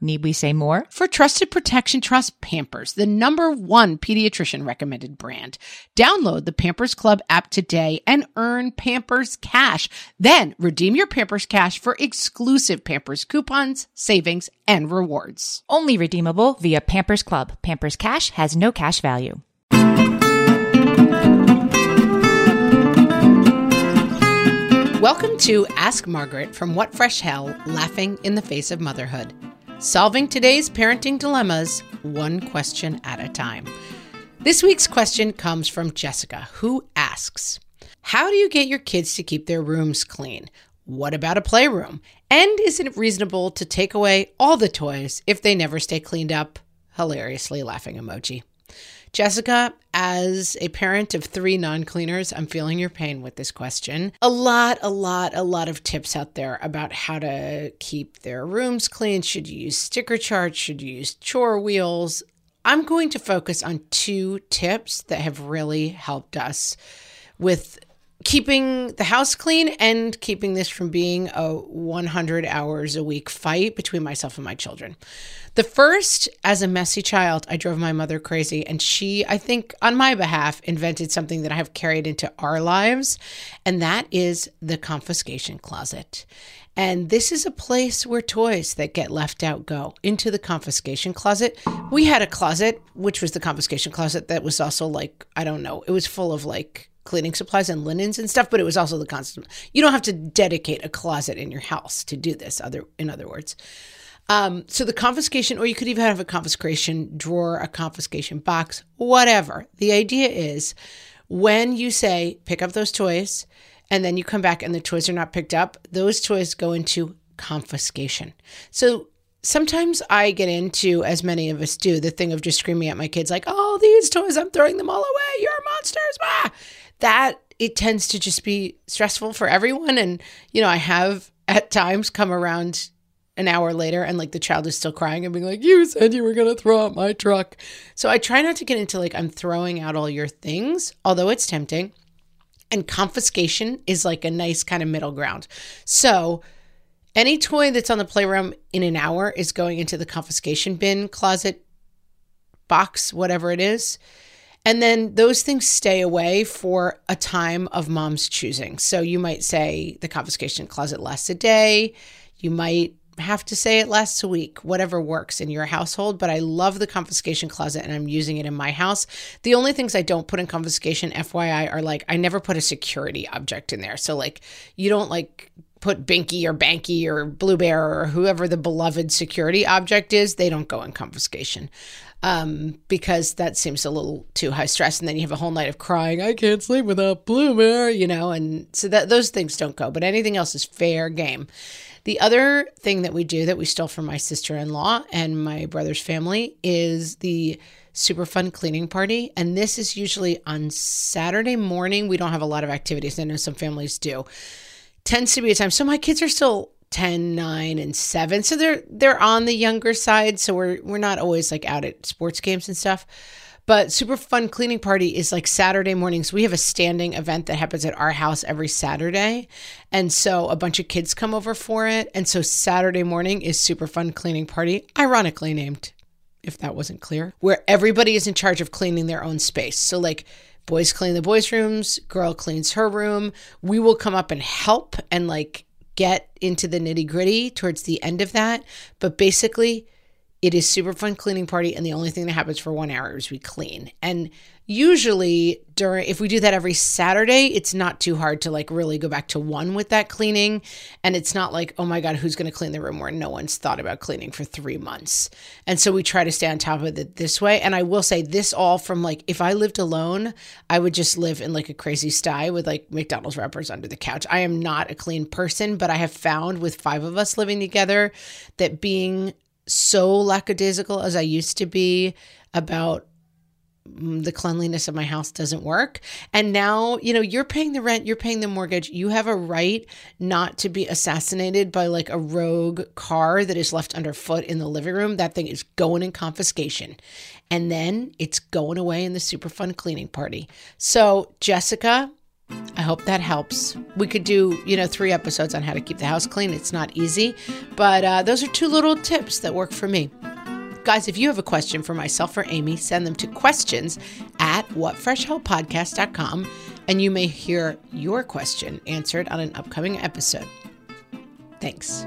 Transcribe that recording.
Need we say more? For trusted protection, trust Pampers, the number one pediatrician recommended brand. Download the Pampers Club app today and earn Pampers Cash. Then redeem your Pampers Cash for exclusive Pampers coupons, savings, and rewards. Only redeemable via Pampers Club. Pampers Cash has no cash value. Welcome to Ask Margaret from What Fresh Hell Laughing in the Face of Motherhood. Solving today's parenting dilemmas one question at a time. This week's question comes from Jessica, who asks How do you get your kids to keep their rooms clean? What about a playroom? And is it reasonable to take away all the toys if they never stay cleaned up? Hilariously laughing emoji. Jessica, as a parent of three non cleaners, I'm feeling your pain with this question. A lot, a lot, a lot of tips out there about how to keep their rooms clean. Should you use sticker charts? Should you use chore wheels? I'm going to focus on two tips that have really helped us with keeping the house clean and keeping this from being a 100 hours a week fight between myself and my children. The first, as a messy child, I drove my mother crazy, and she, I think, on my behalf, invented something that I have carried into our lives, and that is the confiscation closet. And this is a place where toys that get left out go into the confiscation closet. We had a closet, which was the confiscation closet, that was also like, I don't know, it was full of like cleaning supplies and linens and stuff, but it was also the constant. You don't have to dedicate a closet in your house to do this. Other, in other words, um, so the confiscation, or you could even have a confiscation drawer, a confiscation box, whatever. The idea is when you say pick up those toys, and then you come back and the toys are not picked up, those toys go into confiscation. So sometimes I get into, as many of us do, the thing of just screaming at my kids like, "Oh, these toys, I'm throwing them all away. You're monsters!" Ah! That it tends to just be stressful for everyone, and you know, I have at times come around an hour later and like the child is still crying and being like, You said you were going to throw out my truck. So I try not to get into like, I'm throwing out all your things, although it's tempting. And confiscation is like a nice kind of middle ground. So any toy that's on the playroom in an hour is going into the confiscation bin, closet, box, whatever it is. And then those things stay away for a time of mom's choosing. So you might say the confiscation closet lasts a day. You might have to say it lasts a week, whatever works in your household. But I love the confiscation closet and I'm using it in my house. The only things I don't put in confiscation, FYI, are like I never put a security object in there. So, like, you don't like put Binky or Banky or Blue Bear or whoever the beloved security object is, they don't go in confiscation um, because that seems a little too high stress. And then you have a whole night of crying, I can't sleep without Blue Bear, you know, and so that those things don't go, but anything else is fair game. The other thing that we do that we stole from my sister in law and my brother's family is the super fun cleaning party. And this is usually on Saturday morning. We don't have a lot of activities. I know some families do. Tends to be a time. So my kids are still 10, 9, and 7. So they're they're on the younger side. So we're we're not always like out at sports games and stuff. But super fun cleaning party is like Saturday mornings. We have a standing event that happens at our house every Saturday. And so a bunch of kids come over for it. And so Saturday morning is super fun cleaning party, ironically named, if that wasn't clear, where everybody is in charge of cleaning their own space. So like boys clean the boys' rooms, girl cleans her room. We will come up and help and like get into the nitty gritty towards the end of that. But basically, it is super fun cleaning party, and the only thing that happens for one hour is we clean. And usually during if we do that every Saturday, it's not too hard to like really go back to one with that cleaning and it's not like, "Oh my god, who's going to clean the room where no one's thought about cleaning for 3 months." And so we try to stay on top of it this way, and I will say this all from like if I lived alone, I would just live in like a crazy sty with like McDonald's wrappers under the couch. I am not a clean person, but I have found with 5 of us living together that being so lackadaisical as I used to be about Mm, the cleanliness of my house doesn't work. And now, you know, you're paying the rent, you're paying the mortgage. You have a right not to be assassinated by like a rogue car that is left underfoot in the living room. That thing is going in confiscation. And then it's going away in the super fun cleaning party. So, Jessica, I hope that helps. We could do, you know, three episodes on how to keep the house clean. It's not easy, but uh, those are two little tips that work for me. Guys, if you have a question for myself or Amy, send them to questions at whatfreshhellpodcast.com and you may hear your question answered on an upcoming episode. Thanks.